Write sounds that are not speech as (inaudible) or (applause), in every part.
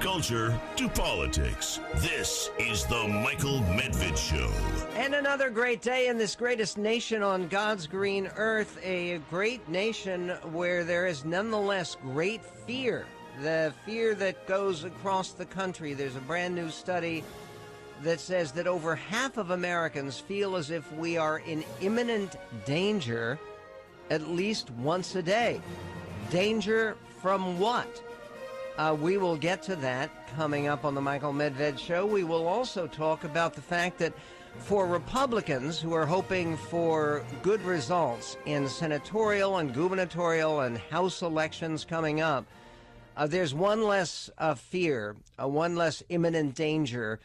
culture to politics. This is the Michael Medved Show. And another great day in this greatest nation on God's green earth, a great nation where there is nonetheless great fear. The fear that goes across the country. There's a brand new study that says that over half of Americans feel as if we are in imminent danger at least once a day. Danger from what? Uh, we will get to that coming up on the Michael Medved Show. We will also talk about the fact that for Republicans who are hoping for good results in senatorial and gubernatorial and House elections coming up, uh, there's one less uh, fear, uh, one less imminent danger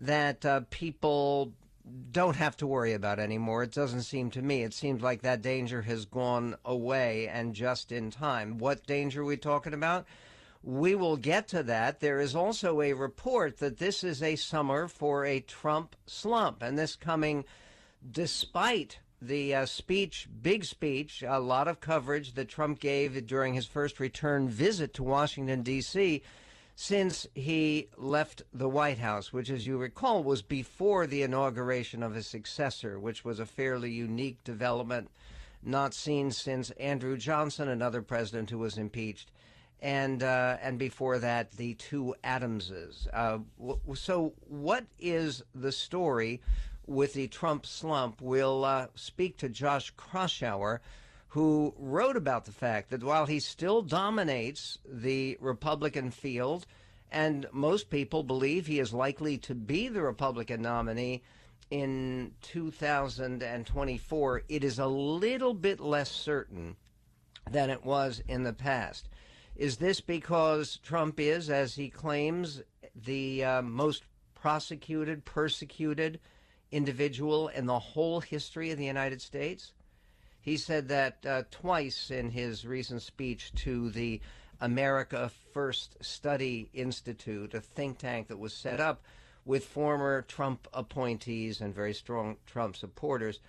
that uh, people don't have to worry about anymore. It doesn't seem to me. It seems like that danger has gone away and just in time. What danger are we talking about? We will get to that. There is also a report that this is a summer for a Trump slump, and this coming despite the uh, speech, big speech, a lot of coverage that Trump gave during his first return visit to Washington, D.C., since he left the White House, which, as you recall, was before the inauguration of his successor, which was a fairly unique development not seen since Andrew Johnson, another president who was impeached and uh, and before that the two Adamses. Uh, w- so, what is the story with the Trump slump? We'll uh, speak to Josh Kraushaar, who wrote about the fact that while he still dominates the Republican field, and most people believe he is likely to be the Republican nominee in 2024, it is a little bit less certain than it was in the past. Is this because Trump is, as he claims, the uh, most prosecuted, persecuted individual in the whole history of the United States? He said that uh, twice in his recent speech to the America First Study Institute, a think tank that was set up with former Trump appointees and very strong Trump supporters.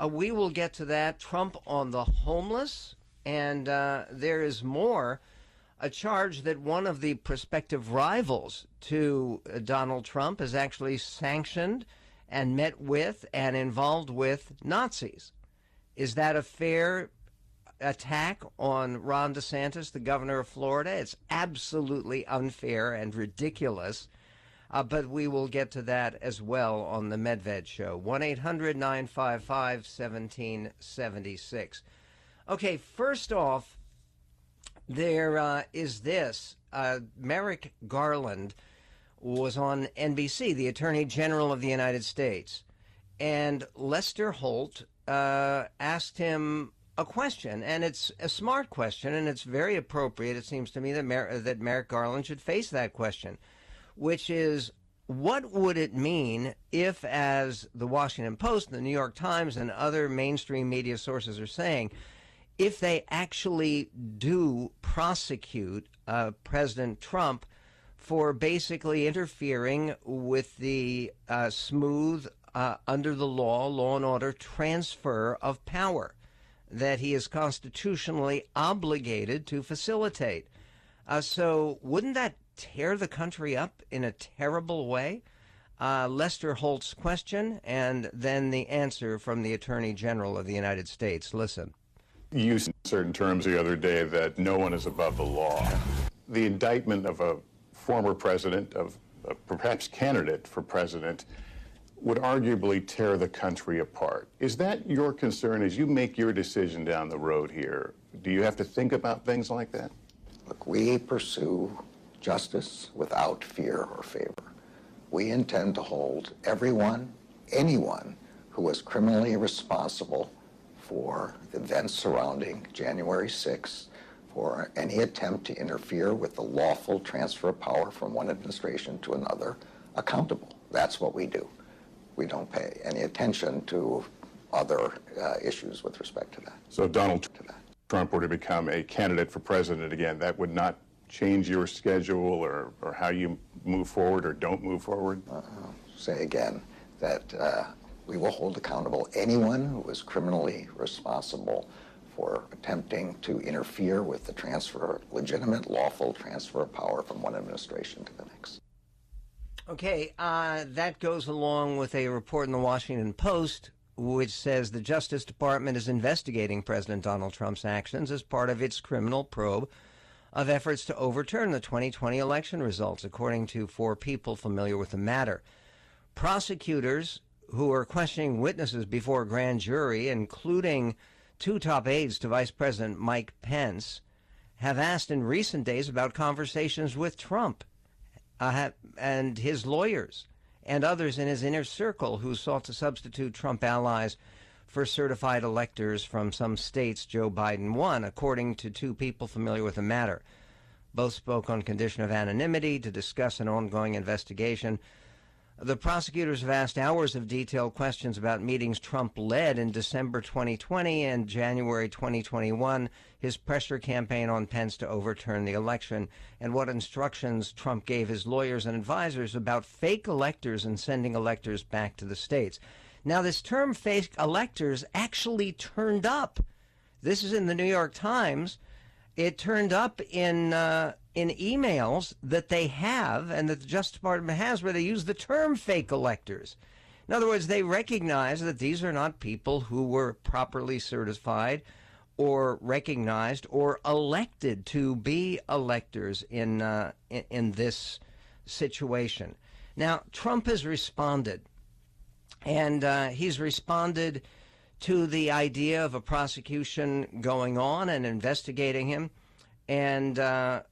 Uh, we will get to that. Trump on the homeless, and uh, there is more a charge that one of the prospective rivals to uh, Donald Trump is actually sanctioned and met with and involved with Nazis. Is that a fair attack on Ron DeSantis, the governor of Florida? It's absolutely unfair and ridiculous. Uh, but we will get to that as well on the Medved Show. 1 800 955 1776. Okay, first off, there uh, is this. Uh, Merrick Garland was on NBC, the Attorney General of the United States, and Lester Holt uh, asked him a question, and it's a smart question, and it's very appropriate. It seems to me that Mer- that Merrick Garland should face that question, which is. What would it mean if, as the Washington Post, the New York Times, and other mainstream media sources are saying, if they actually do prosecute uh, President Trump for basically interfering with the uh, smooth, uh, under the law, law and order transfer of power that he is constitutionally obligated to facilitate. Uh, so, wouldn't that tear the country up in a terrible way? Uh, Lester Holt's question, and then the answer from the Attorney General of the United States. Listen used certain terms the other day that no one is above the law. The indictment of a former president, of a perhaps candidate for president, would arguably tear the country apart. Is that your concern as you make your decision down the road here? Do you have to think about things like that? Look, we pursue justice without fear or favor. We intend to hold everyone, anyone who was criminally responsible for the events surrounding January 6th, for any attempt to interfere with the lawful transfer of power from one administration to another accountable. That's what we do. We don't pay any attention to other uh, issues with respect to that. So Donald Trump were to become a candidate for president again, that would not change your schedule or, or how you move forward or don't move forward? Uh, say again that uh, we will hold accountable anyone who is criminally responsible for attempting to interfere with the transfer, legitimate, lawful transfer of power from one administration to the next. Okay, uh, that goes along with a report in the Washington Post which says the Justice Department is investigating President Donald Trump's actions as part of its criminal probe of efforts to overturn the 2020 election results, according to four people familiar with the matter. Prosecutors who are questioning witnesses before a grand jury, including two top aides to Vice President Mike Pence, have asked in recent days about conversations with Trump uh, and his lawyers and others in his inner circle who sought to substitute Trump allies for certified electors from some states Joe Biden won, according to two people familiar with the matter. Both spoke on condition of anonymity to discuss an ongoing investigation the prosecutors have asked hours of detailed questions about meetings Trump led in December 2020 and January 2021, his pressure campaign on Pence to overturn the election, and what instructions Trump gave his lawyers and advisors about fake electors and sending electors back to the states. Now, this term fake electors actually turned up. This is in the New York Times. It turned up in. Uh, in emails that they have and that the Justice Department has where they use the term fake electors. In other words, they recognize that these are not people who were properly certified or recognized or elected to be electors in, uh, in, in this situation. Now, Trump has responded, and uh, he's responded to the idea of a prosecution going on and investigating him. And uh,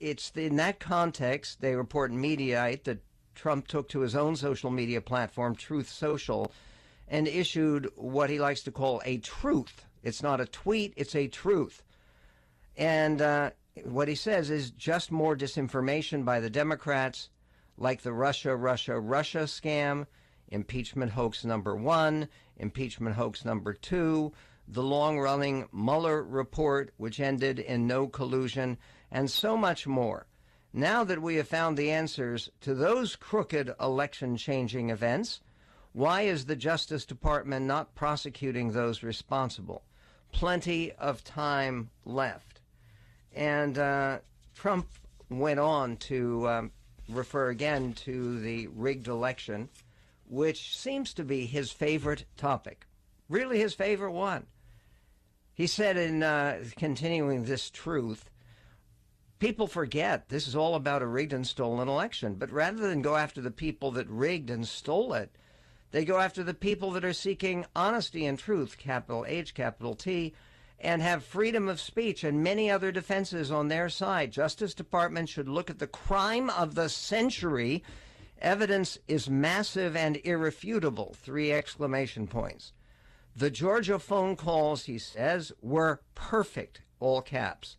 it's in that context, they report in Mediaite that Trump took to his own social media platform, Truth Social, and issued what he likes to call a truth. It's not a tweet, it's a truth. And uh, what he says is just more disinformation by the Democrats, like the Russia, Russia, Russia scam, impeachment hoax number one, impeachment hoax number two, the long running Mueller report, which ended in no collusion and so much more. Now that we have found the answers to those crooked election changing events, why is the Justice Department not prosecuting those responsible? Plenty of time left. And uh, Trump went on to um, refer again to the rigged election, which seems to be his favorite topic. Really, his favorite one. He said in uh, continuing this truth people forget this is all about a rigged and stolen election. But rather than go after the people that rigged and stole it, they go after the people that are seeking honesty and truth, capital H, capital T, and have freedom of speech and many other defenses on their side. Justice Department should look at the crime of the century. Evidence is massive and irrefutable. Three exclamation points. The Georgia phone calls, he says, were perfect, all caps.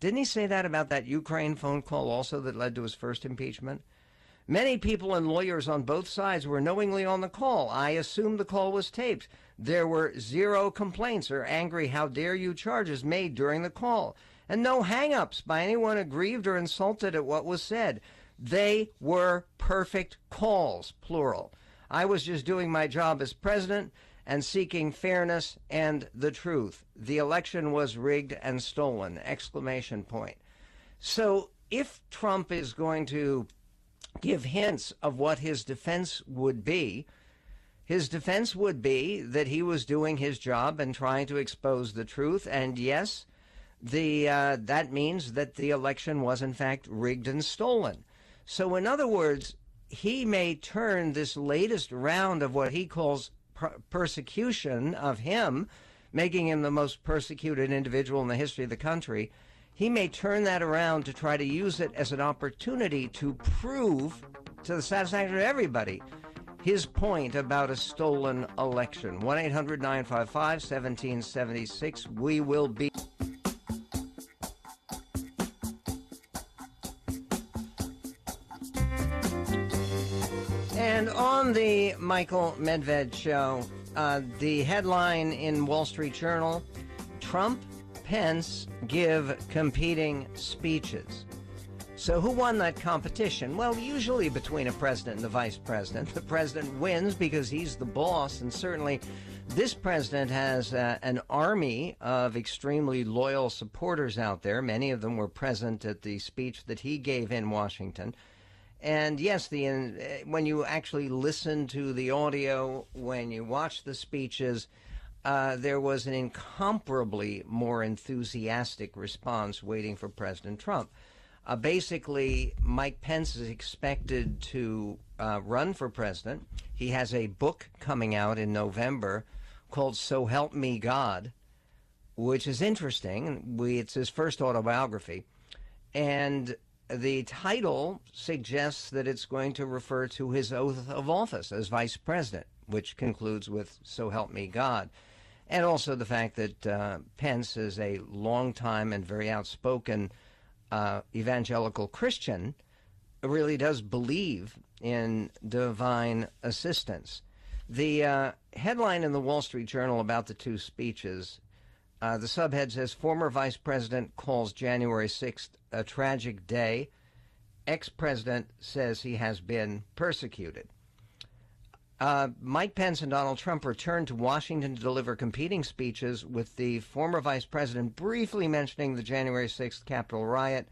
Didn't he say that about that Ukraine phone call also that led to his first impeachment? Many people and lawyers on both sides were knowingly on the call. I assume the call was taped. There were zero complaints or angry how dare you charges made during the call, and no hang ups by anyone aggrieved or insulted at what was said. They were perfect calls, plural. I was just doing my job as president and seeking fairness and the truth. The election was rigged and stolen! Exclamation point. So if Trump is going to give hints of what his defense would be, his defense would be that he was doing his job and trying to expose the truth. And yes, the uh, that means that the election was in fact rigged and stolen. So in other words, he may turn this latest round of what he calls persecution of him, making him the most persecuted individual in the history of the country, he may turn that around to try to use it as an opportunity to prove to the satisfaction of everybody his point about a stolen election. 1 800 955 1776. We will be. On the Michael Medved show, uh, the headline in Wall Street Journal Trump, Pence give competing speeches. So, who won that competition? Well, usually between a president and the vice president. The president wins because he's the boss, and certainly This president has uh, an army of extremely loyal supporters out there. Many of them were present at the speech that he gave in Washington. And yes, the uh, when you actually listen to the audio, when you watch the speeches, uh, there was an incomparably more enthusiastic response waiting for President Trump. Uh, basically, Mike Pence is expected to uh, run for president. He has a book coming out in November called So Help Me God, which is interesting. We, it's his first autobiography. And the title suggests that it's going to refer to his oath of office as vice president, which concludes with So Help Me God. And also the fact that uh, Pence is a longtime and very outspoken uh, evangelical Christian, really does believe in divine assistance. The uh, headline in the Wall Street Journal about the two speeches, uh, the subhead says former vice president calls January 6th a tragic day. Ex president says he has been persecuted. Uh, Mike Pence and Donald Trump returned to Washington to deliver competing speeches, with the former vice president briefly mentioning the January 6th Capitol riot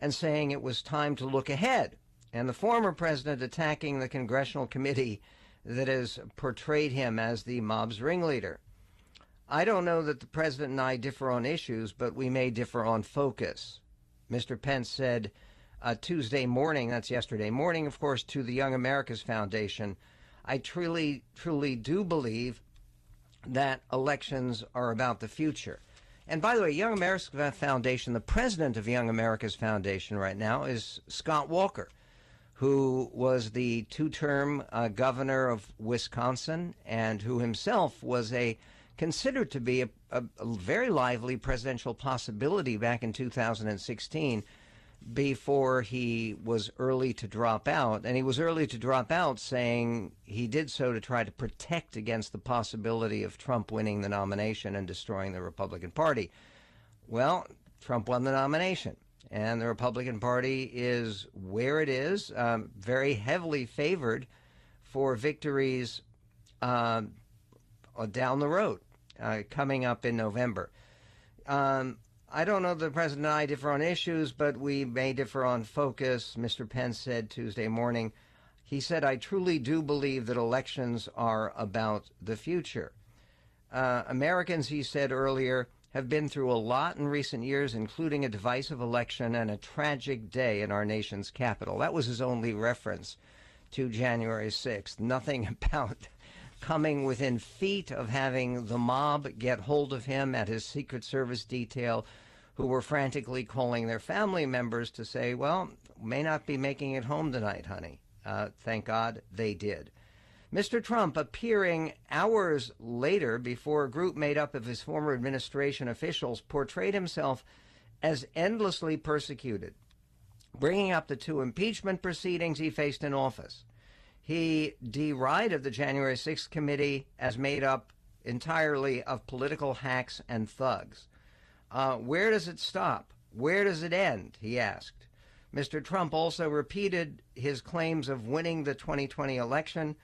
and saying it was time to look ahead, and the former president attacking the congressional committee that has portrayed him as the mob's ringleader. I don't know that the president and I differ on issues, but we may differ on focus. Mr. Pence said uh, Tuesday morning, that's yesterday morning, of course, to the Young America's Foundation, I truly, truly do believe that elections are about the future. And by the way, Young America's Foundation, the president of Young America's Foundation right now is Scott Walker who was the two term uh, governor of Wisconsin and who himself was a considered to be a, a, a, very lively presidential possibility back in 2016 before he was early to drop out. And he was early to drop out saying he did so to try to protect against the possibility of Trump winning the nomination and destroying the Republican Party. Well, Trump won the nomination and the Republican Party is where it is, um, very heavily favored for victories uh, down the road, uh, coming up in November. Um, I don't know the president and I differ on issues, but we may differ on focus. Mr. Pence said Tuesday morning. He said, I truly do believe that elections are about the future. Uh, Americans, he said earlier, have been through a lot in recent years, including a divisive election and a tragic day in our nation's capital. That was his only reference to January 6th. Nothing (laughs) about coming within feet of having the mob get hold of him at his Secret Service detail, who were frantically calling their family members to say, Well, may not be making it home tonight, honey. Uh, thank God they did. Mr. Trump appearing hours later before a group made up of his former administration officials portrayed himself as endlessly persecuted, bringing up the two impeachment proceedings he faced in office. He derided the January 6th committee as made up entirely of political hacks and thugs. Uh, where does it stop? Where does it end? He asked. Mr. Trump also repeated his claims of winning the 2020 election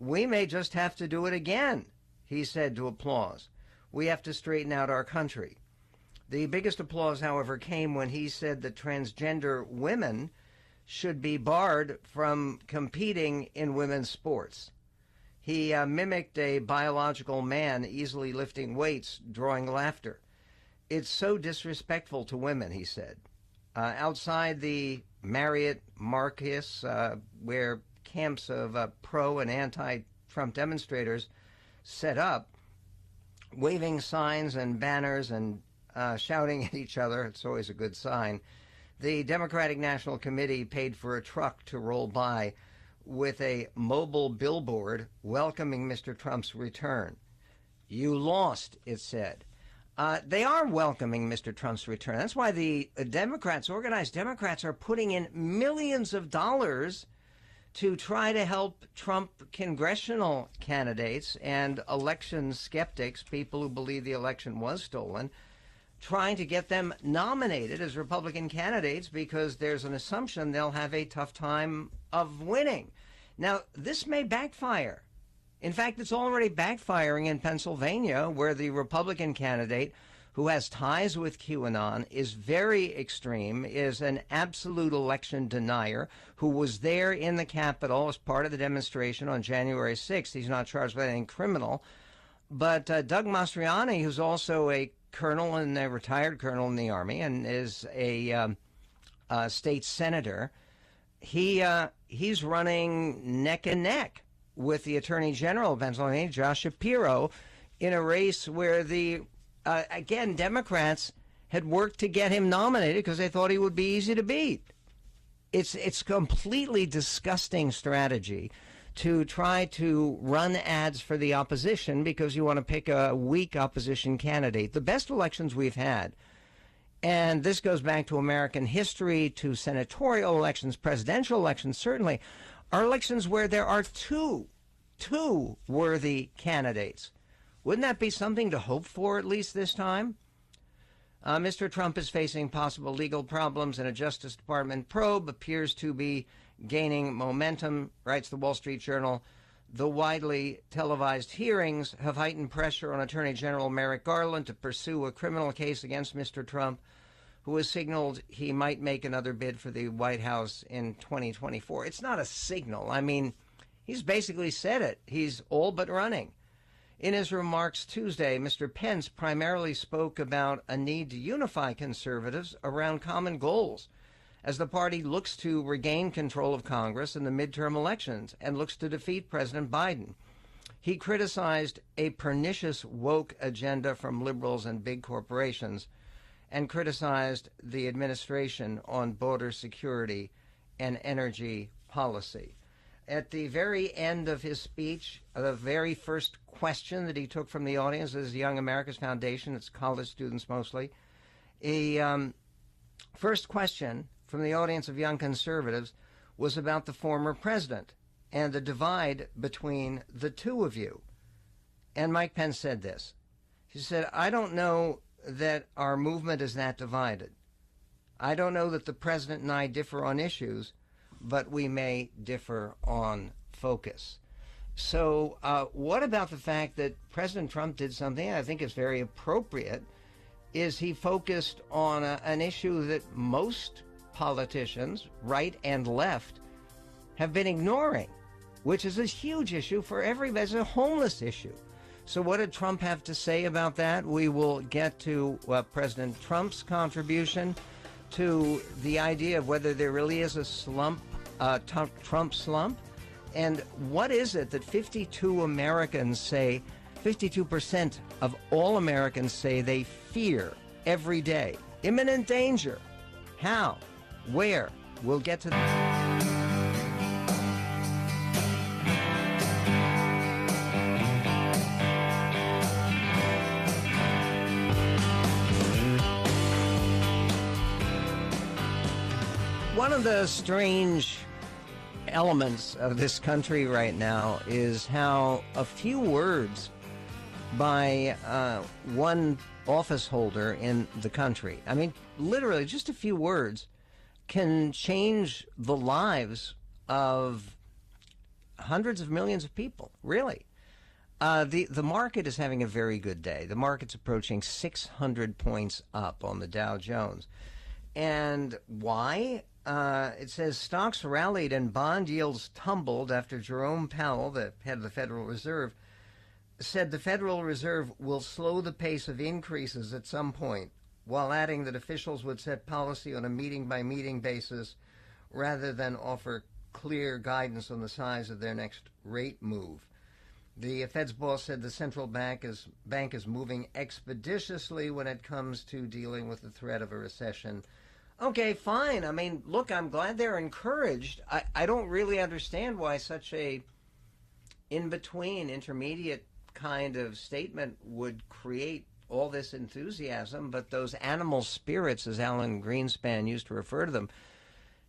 we may just have to do it again, he said to applause. We have to straighten out our country. The biggest applause, however, came when he said that transgender women should be barred from competing in women's sports. He uh, mimicked a biological man easily lifting weights, drawing laughter. It's so disrespectful to women, he said. Uh, outside the Marriott Marquis, uh, where camps of uh, pro and anti Trump demonstrators set up, waving signs and banners and uh, shouting at each other. It's always a good sign. The Democratic National Committee paid for a truck to roll by with a mobile billboard welcoming Mr. Trump's return. You lost, it said. Uh, they are welcoming Mr. Trump's return. That's why the Democrats, organized Democrats, are putting in millions of dollars to try to help Trump congressional candidates and election skeptics, people who believe the election was stolen, trying to get them nominated as Republican candidates because there's an assumption they'll have a tough time of winning. Now, this may backfire. In fact, it's already backfiring in Pennsylvania, where the Republican candidate who has ties with QAnon, is very extreme, is an absolute election denier, who was there in the Capitol as part of the demonstration on January 6th. He's not charged with anything criminal. But uh, Doug Mastriano, who's also a colonel and a retired colonel in the Army and is a um, uh, state senator, he uh, he's running neck and neck with the Attorney General of Pennsylvania, Josh Shapiro, in a race where the uh, again, Democrats had worked to get him nominated because they thought he would be easy to beat. It's it's completely disgusting strategy to try to run ads for the opposition because you want to pick a weak opposition candidate. The best elections we've had, and this goes back to American history, to senatorial elections, presidential elections, certainly, are elections where there are two, two worthy candidates. Wouldn't that be something to hope for at least this time? Uh, Mr. Trump is facing possible legal problems, and a Justice Department probe appears to be gaining momentum, writes the Wall Street Journal. The widely televised hearings have heightened pressure on Attorney General Merrick Garland to pursue a criminal case against Mr. Trump, who has signaled he might make another bid for the White House in 2024. It's not a signal. I mean, he's basically said it. He's all but running. In his remarks Tuesday, Mr. Pence primarily spoke about a need to unify conservatives around common goals as the party looks to regain control of Congress in the midterm elections and looks to defeat President Biden. He criticized a pernicious woke agenda from liberals and big corporations and criticized the administration on border security and energy policy. At the very end of his speech, the very first question that he took from the audience is Young America's Foundation. It's college students mostly. A um, first question from the audience of young conservatives was about the former president and the divide between the two of you. And Mike Pence said this. He said, I don't know that our movement is that divided. I don't know that the president and I differ on issues, but we may differ on focus. So, uh, what about the fact that President Trump did something I think is very appropriate? Is he focused on a, an issue that most politicians, right and left, have been ignoring, which is a huge issue for everybody. It's a homeless issue. So, what did Trump have to say about that? We will get to uh, President Trump's contribution to the idea of whether there really is a slump, uh, Trump slump and what is it that 52 Americans say, 52% of all Americans say they fear every day? Imminent danger. How? Where? We'll get to that. One of the strange elements of this country right now is how a few words by uh, one office holder in the country, I mean, literally just a few words, can change the lives of hundreds of millions of people, really. Uh, the the market is having a very good day. The market's approaching 600 points up on the Dow Jones, and why? Uh, it says stocks rallied and bond yields tumbled after Jerome Powell, the head of the Federal Reserve, said the Federal Reserve will slow the pace of increases at some point, while adding that officials would set policy on a meeting by meeting basis rather than offer clear guidance on the size of their next rate move. The Fed's boss said the central bank is bank is moving expeditiously when it comes to dealing with the threat of a recession Okay, fine. I mean, look, I'm glad they're encouraged. I, I don't really understand why such a in between intermediate kind of statement would create all this enthusiasm, but those animal spirits, as Alan Greenspan used to refer to them,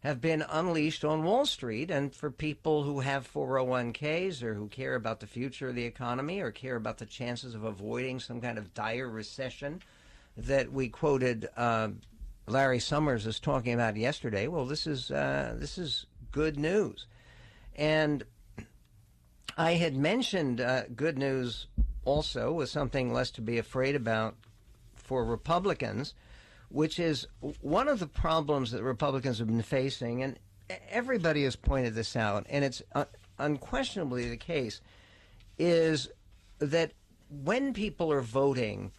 have been unleashed on Wall Street. And for people who have 401ks or who care about the future of the economy or care about the chances of avoiding some kind of dire recession that we quoted uh, Larry Summers was talking about yesterday. Well, this is uh, this is good news, and I had mentioned uh, good news also was something less to be afraid about for Republicans, which is one of the problems that Republicans have been facing, and everybody has pointed this out, and it's uh, unquestionably the case, is that when people are voting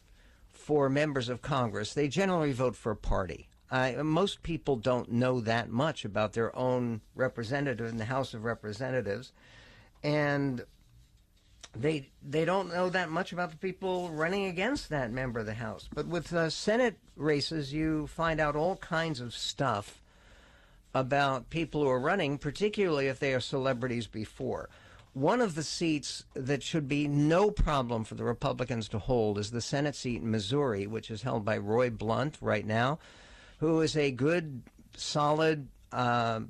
for members of Congress, they generally vote for a party. Most people don't know that much about their own representative in the House of Representatives, and they they don't know that much about the people running against that member of the House. But with uh, Senate races, you find out all kinds of stuff about people who are running, particularly if they are celebrities before. One of the seats that should be no problem for the Republicans to hold is the Senate seat in Missouri, which is held by Roy Blunt right now, who is a good, solid uh,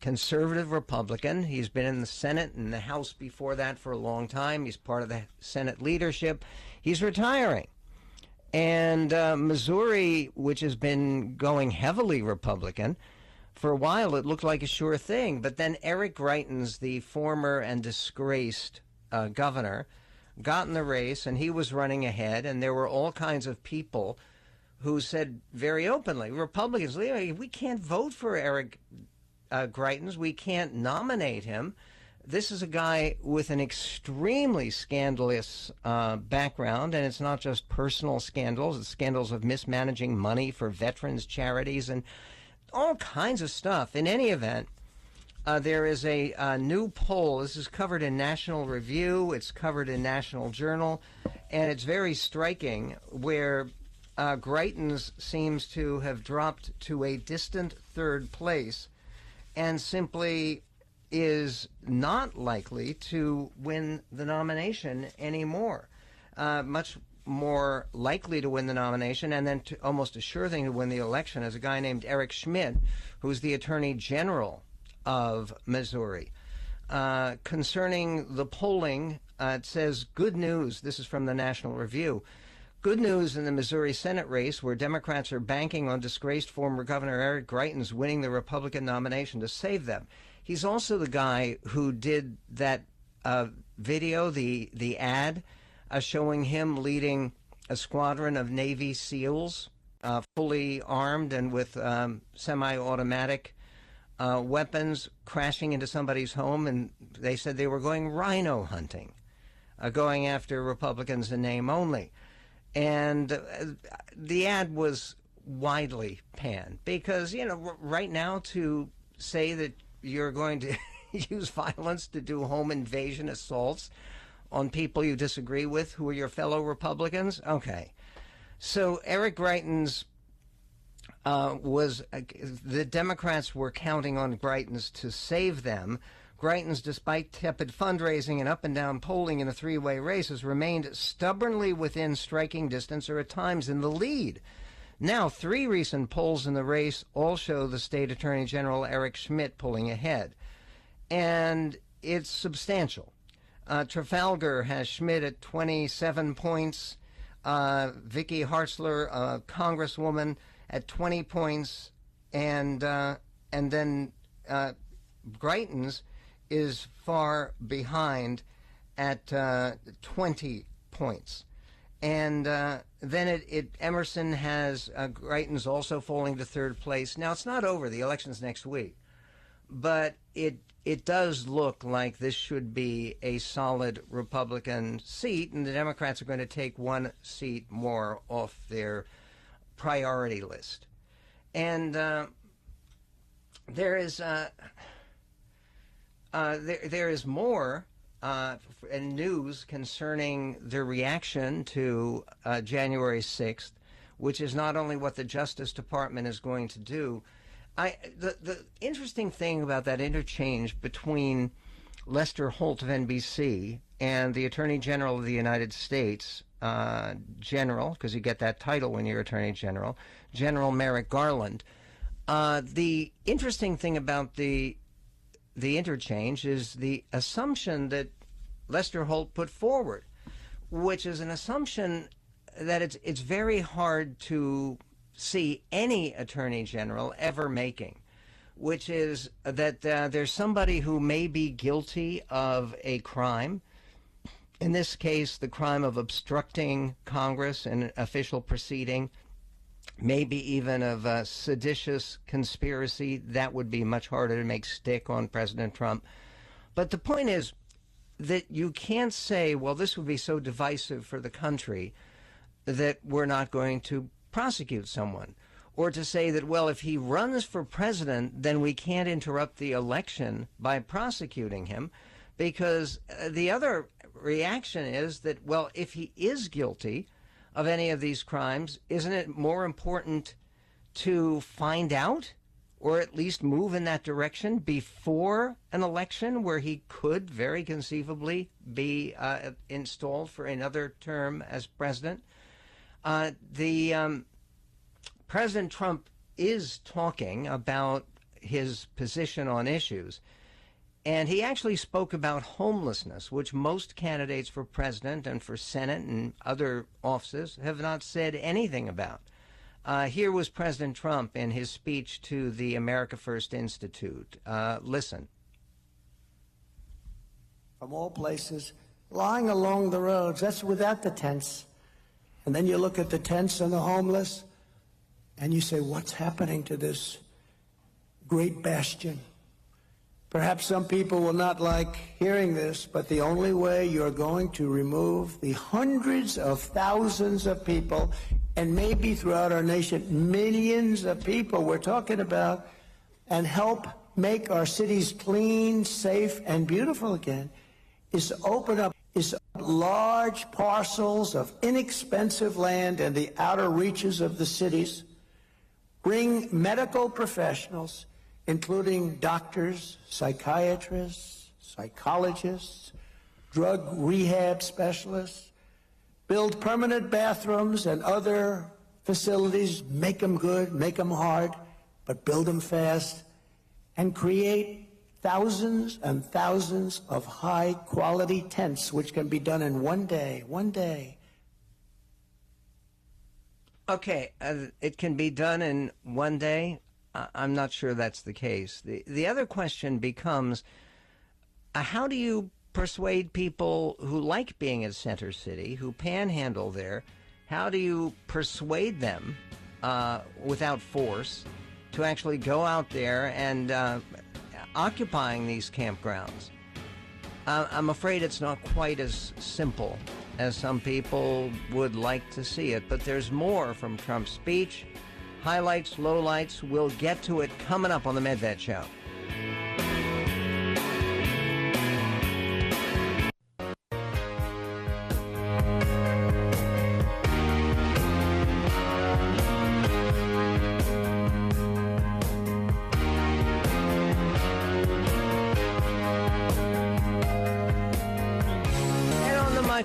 conservative Republican. He's been in the Senate and the House before that for a long time. He's part of the Senate leadership. He's retiring. And uh, Missouri, which has been going heavily Republican, for a while it looked like a sure thing. But then Eric Greitens, the former and disgraced uh, governor, got in the race and he was running ahead. And there were all kinds of people who said very openly, Republicans, we can't vote for Eric uh, Greitens. We can't nominate him. This is a guy with an extremely scandalous uh, background, and it's not just personal scandals, it's scandals of mismanaging money for veterans charities and all kinds of stuff. In any event, uh, there is a, a, new poll. This is covered in National Review, it's covered in National Journal, and it's very striking where uh, Greitens seems to have dropped to a distant third place and simply is not likely to win the nomination anymore. Uh, much more likely to win the nomination and then to almost a sure thing to win the election is a guy named Eric Schmitt, who's the Attorney General of Missouri. Uh, concerning the polling, uh, it says good news. This is from the National Review. Good news in the Missouri Senate race, where Democrats are banking on disgraced former Governor Eric Greitens winning the Republican nomination to save them. He's also the guy who did that uh, video, the the ad, uh, showing him leading a squadron of Navy SEALs, uh, fully armed and with um, semi-automatic uh, weapons, crashing into somebody's home, and they said they were going rhino hunting, uh, going after Republicans in name only and uh, the ad was widely panned because you know right now to say that you're going to (laughs) use violence to do home invasion assaults on people you disagree with who are your fellow Republicans. Okay, so Eric Greitens uh, was uh, the Democrats were counting on Greitens to save them Greitens, despite tepid fundraising and up and down polling in a three way race, has remained stubbornly within striking distance or at times in the lead. Now, three recent polls in the race all show the state attorney general Eric Schmitt pulling ahead. And it's substantial. Uh, Trafalgar has Schmitt at 27 points. Uh, Vicky Hartzler, a congresswoman, at 20 points. And, uh, and then uh, Greitens is far behind at uh, 20 points. And uh, then it, it, Emerson has uh, Greitens also falling to third place. Now it's not over. The election's next week, but it it does look like this should be a solid Republican seat, and the Democrats are going to take one seat more off their priority list. And uh, there is. Uh, uh, there, there is more uh, news concerning the reaction to uh, January 6th, which is not only what the Justice Department is going to do. I, the, the interesting thing about that interchange between Lester Holt of NBC and the Attorney General of the United States, uh, General, because you get that title when you're Attorney General, General Merrick Garland. Uh, the interesting thing about the the interchange is the assumption that Lester Holt put forward, which is an assumption that it's it's very hard to see any attorney general ever making, which is that uh, there's somebody who may be guilty of a crime. In this case, the crime of obstructing Congress in an official proceeding, maybe even of a seditious conspiracy. That would be much harder to make stick on President Trump. But the point is that you can't say, well, this would be so divisive for the country that we're not going to prosecute someone or to say that, well, if he runs for president, then we can't interrupt the election by prosecuting him. Because uh, the other reaction is that, well, if he is guilty of any of these crimes, isn't it more important to find out or at least move in that direction before an election where he could very conceivably be uh, installed for another term as president? Uh, the um, President Trump is talking about his position on issues. And he actually spoke about homelessness, which most candidates for president and for Senate and other offices have not said anything about. Uh, here was President Trump in his speech to the America First Institute. Uh, listen. From all places, lying along the roads, that's without the tents. And then you look at the tents and the homeless, and you say, what's happening to this great bastion? Perhaps some people will not like hearing this, but the only way you're going to remove the hundreds of thousands of people, and maybe throughout our nation, millions of people we're talking about, and help make our cities clean, safe, and beautiful again, is to open up is large parcels of inexpensive land in the outer reaches of the cities bring medical professionals, including doctors, psychiatrists, psychologists, drug rehab specialists, build permanent bathrooms and other facilities, make them good, make them hard, but build them fast, and create thousands and thousands of high quality tents, which can be done in one day, one day, Okay, uh, it can be done in one day. I'm not sure that's the case. The the other question becomes, uh, how do you persuade people who like being at Center City, who panhandle there? How do you persuade them uh, without force to actually go out there and uh, occupying these campgrounds? Uh, I'm afraid it's not quite as simple as some people would like to see it. But there's more from Trump's speech. Highlights, lowlights. We'll get to it coming up on the Medved Show.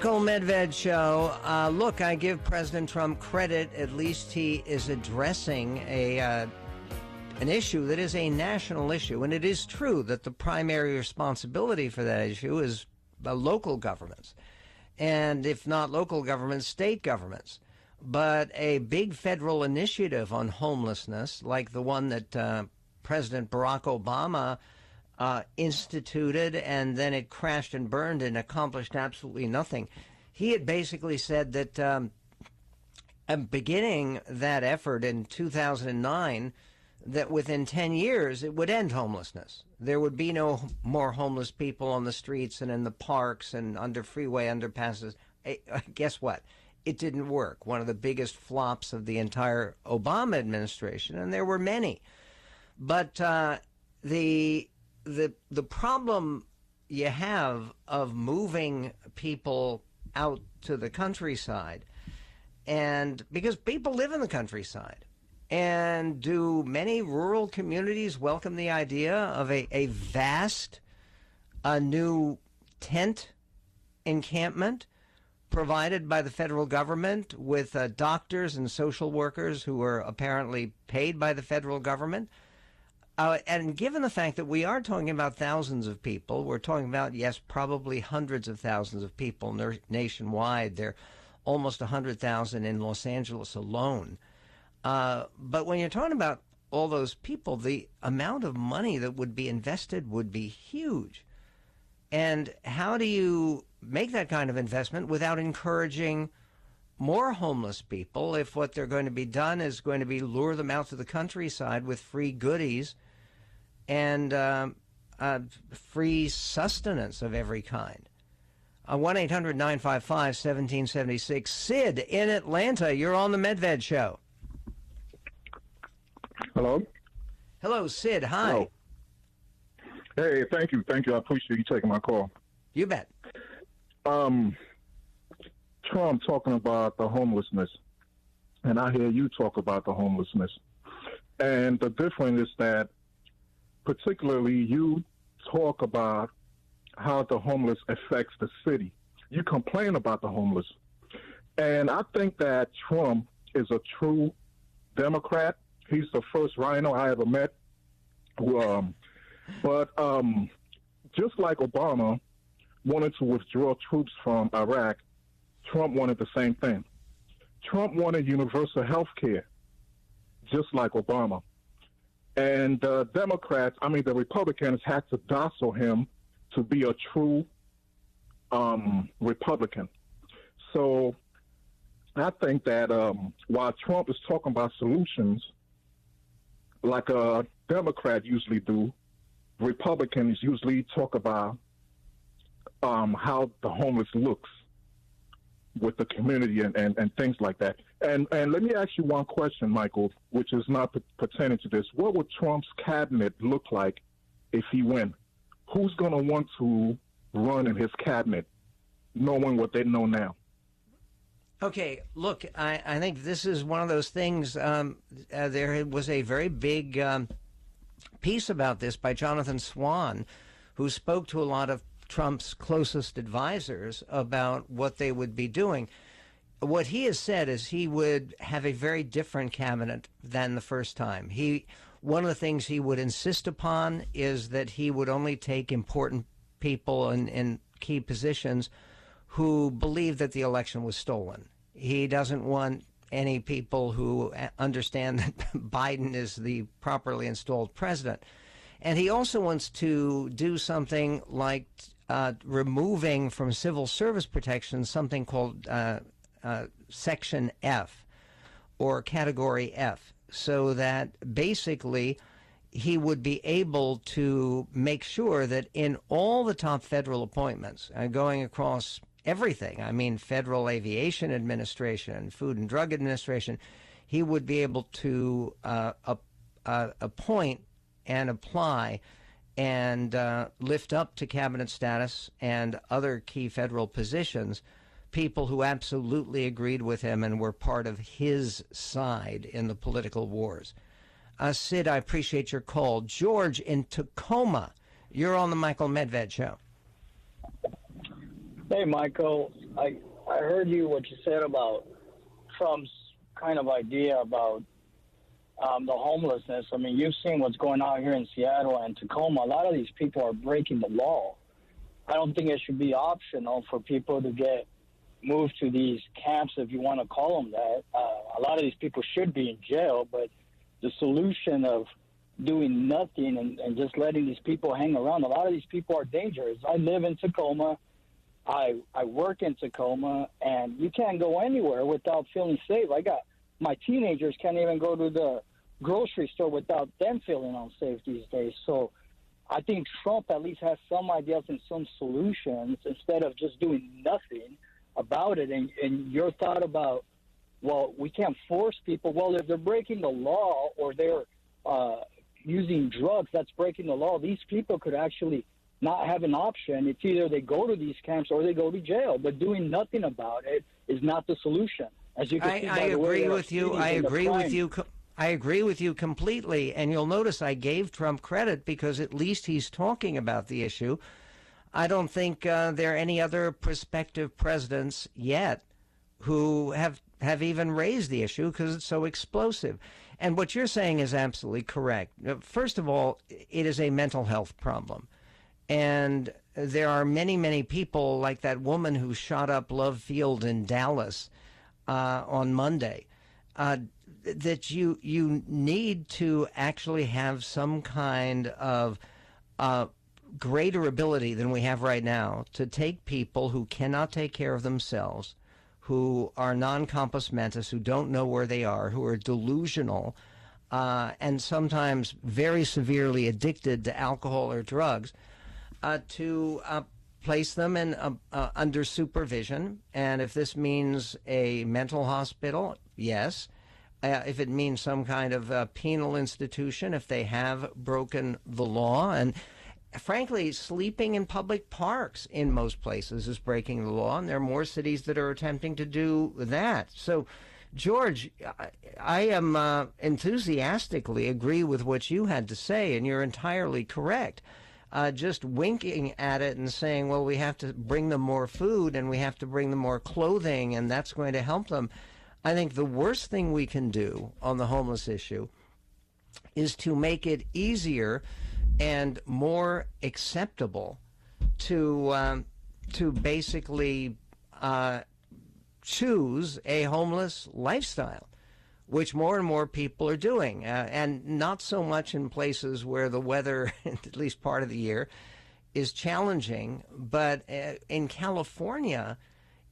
Michael Medved show. Uh, look, I give President Trump credit. At least he is addressing a uh, an issue that is a national issue, and it is true that the primary responsibility for that issue is uh, local governments, and if not local governments, state governments. But a big federal initiative on homelessness, like the one that uh, President Barack Obama uh, instituted and then it crashed and burned and accomplished absolutely nothing. He had basically said that um, beginning that effort in 2009, that within 10 years it would end homelessness. There would be no more homeless people on the streets and in the parks and under freeway underpasses. Guess what? It didn't work. One of the biggest flops of the entire Obama administration, and there were many. But uh, the the the problem you have of moving people out to the countryside and because people live in the countryside. And do many rural communities welcome the idea of a, a vast a new tent encampment provided by the federal government with uh, doctors and social workers who are apparently paid by the federal government uh, and given the fact that we are talking about thousands of people, we're talking about, yes, probably hundreds of thousands of people nationwide. There are almost 100,000 in Los Angeles alone. Uh, but when you're talking about all those people, the amount of money that would be invested would be huge. And how do you make that kind of investment without encouraging more homeless people if what they're going to be done is going to be lure them out to the countryside with free goodies and uh, uh, free sustenance of every kind? Uh, 1 800 955 1776. Sid in Atlanta, you're on the Medved Show. Hello. Hello, Sid. Hi. Hello. Hey, thank you, thank you. I appreciate you taking my call. You bet. Um, Trump talking about the homelessness, and I hear you talk about the homelessness, and the difference is that, particularly, you talk about how the homeless affects the city. You complain about the homeless, and I think that Trump is a true Democrat. He's the first rhino I ever met. Um, but um, just like Obama wanted to withdraw troops from Iraq, Trump wanted the same thing. Trump wanted universal health care, just like Obama. And the Democrats, I mean, the Republicans had to docile him to be a true um, Republican. So I think that um, while Trump is talking about solutions, like a Democrat usually do, Republicans usually talk about um, how the homeless looks with the community and, and, and things like that. And and let me ask you one question, Michael, which is not pertaining to this. What would Trump's cabinet look like if he win? Who's going to want to run in his cabinet, knowing what they know now? Okay, look, I, I think this is one of those things. Um, uh, there was a very big um, piece about this by Jonathan Swan, who spoke to a lot of Trump's closest advisors about what they would be doing. What he has said is he would have a very different cabinet than the first time. He one of the things he would insist upon is that he would only take important people in, in key positions who believe that the election was stolen. He doesn't want any people who understand that (laughs) Biden is the properly installed president. And he also wants to do something like uh, removing from civil service protection something called uh, uh, Section F or Category F, so that basically he would be able to make sure that in all the top federal appointments, uh, going across everything. I mean, Federal Aviation Administration, Food and Drug Administration. He would be able to uh, uh, appoint and apply and uh, lift up to cabinet status and other key federal positions people who absolutely agreed with him and were part of his side in the political wars. Uh, Sid, I appreciate your call. George in Tacoma, you're on the Michael Medved show. Hey, Michael, I I heard you what you said about Trump's kind of idea about um, the homelessness. I mean, you've seen what's going on here in Seattle and Tacoma. A lot of these people are breaking the law. I don't think it should be optional for people to get moved to these camps, if you want to call them that. Uh, a lot of these people should be in jail, but the solution of doing nothing and, and just letting these people hang around, a lot of these people are dangerous. I live in Tacoma. I I work in Tacoma, and you can't go anywhere without feeling safe. I got my teenagers can't even go to the grocery store without them feeling unsafe these days. So I think Trump at least has some ideas and some solutions instead of just doing nothing about it. And, and your thought about, well, we can't force people. Well, if they're breaking the law or they're uh, using drugs, that's breaking the law. These people could actually not have an option. It's either they go to these camps or they go to jail. But doing nothing about it is not the solution. As you can I, see, I agree with you. I agree with you. I agree with you completely. And you'll notice I gave Trump credit because at least he's talking about the issue. I don't think uh, there are any other prospective presidents yet who have have even raised the issue because it's so explosive. And what you're saying is absolutely correct. First of all, it is a mental health problem. And there are many, many people like that woman who shot up Love Field in Dallas uh, on Monday. Uh, that you you need to actually have some kind of uh, greater ability than we have right now to take people who cannot take care of themselves, who are non compos mentis, who don't know where they are, who are delusional, uh, and sometimes very severely addicted to alcohol or drugs, uh, to uh, place them in uh, uh, under supervision. And if this means a mental hospital, yes. Uh, if it means some kind of uh, penal institution, if they have broken the law, and frankly, sleeping in public parks in most places is breaking the law, and there are more cities that are attempting to do that. So, George, I, am uh, enthusiastically agree with what you had to say, and you're entirely correct. Uh, just winking at it and saying, well, we have to bring them more food and we have to bring them more clothing, and that's going to help them. I think the worst thing we can do on the homeless issue is to make it easier and more acceptable to um, to basically uh, choose a homeless lifestyle, which more and more people are doing, uh, and not so much in places where the weather, (laughs) at least part of the year, is challenging, but uh, in California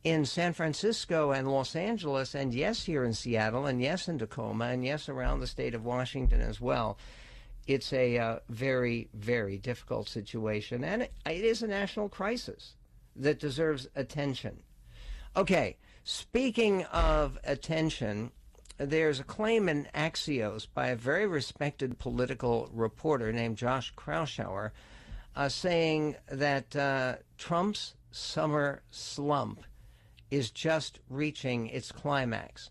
in San Francisco and Los Angeles, and yes, here in Seattle, and yes, in Tacoma, and yes, around the state of Washington as well. It's a uh, very, very difficult situation, and it, it is a national crisis that deserves attention. Okay, speaking of attention, there's a claim in Axios by a very respected political reporter named Josh Kraushaar uh, saying that uh, Trump's summer slump is just reaching its climax.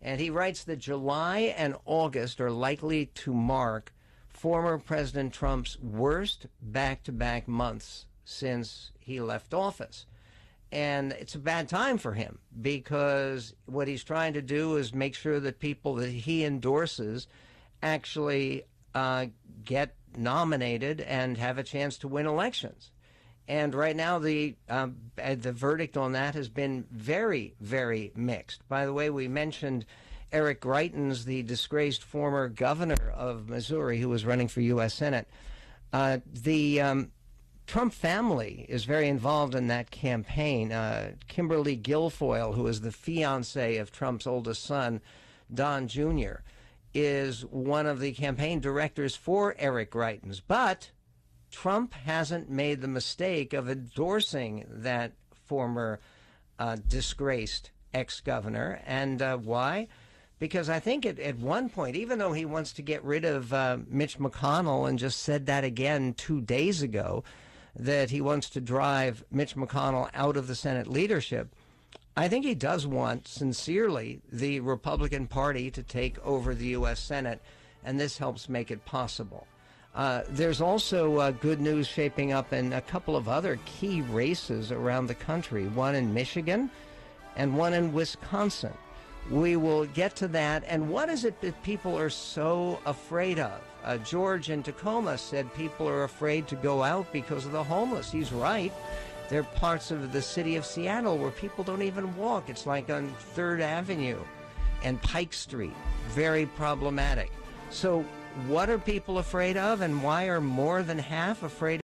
And he writes that July and August are likely to mark former President Trump's worst back to back months since he left office. And it's a bad time for him because what he's trying to do is make sure that people that he endorses actually uh, get nominated and have a chance to win elections. And right now, the um, the verdict on that has been very, very mixed. By the way, we mentioned Eric Greitens, the disgraced former governor of Missouri, who was running for U.S. Senate. Uh, the um, Trump family is very involved in that campaign. Uh, Kimberly Guilfoyle, who is the fiance of Trump's oldest son, Don Jr., is one of the campaign directors for Eric Greitens. But Trump hasn't made the mistake of endorsing that former uh, disgraced ex governor. And uh, why? Because I think at, at one point, even though he wants to get rid of uh, Mitch McConnell and just said that again two days ago, that he wants to drive Mitch McConnell out of the Senate leadership, I think he does want sincerely the Republican Party to take over the U.S. Senate, and this helps make it possible. Uh, there's also uh, good news shaping up in a couple of other key races around the country, one in Michigan and one in Wisconsin. We will get to that. And what is it that people are so afraid of? Uh, George in Tacoma said people are afraid to go out because of the homeless. He's right. There are parts of the city of Seattle where people don't even walk. It's like on 3rd Avenue and Pike Street. Very problematic. So what are people afraid of, and why are more than half afraid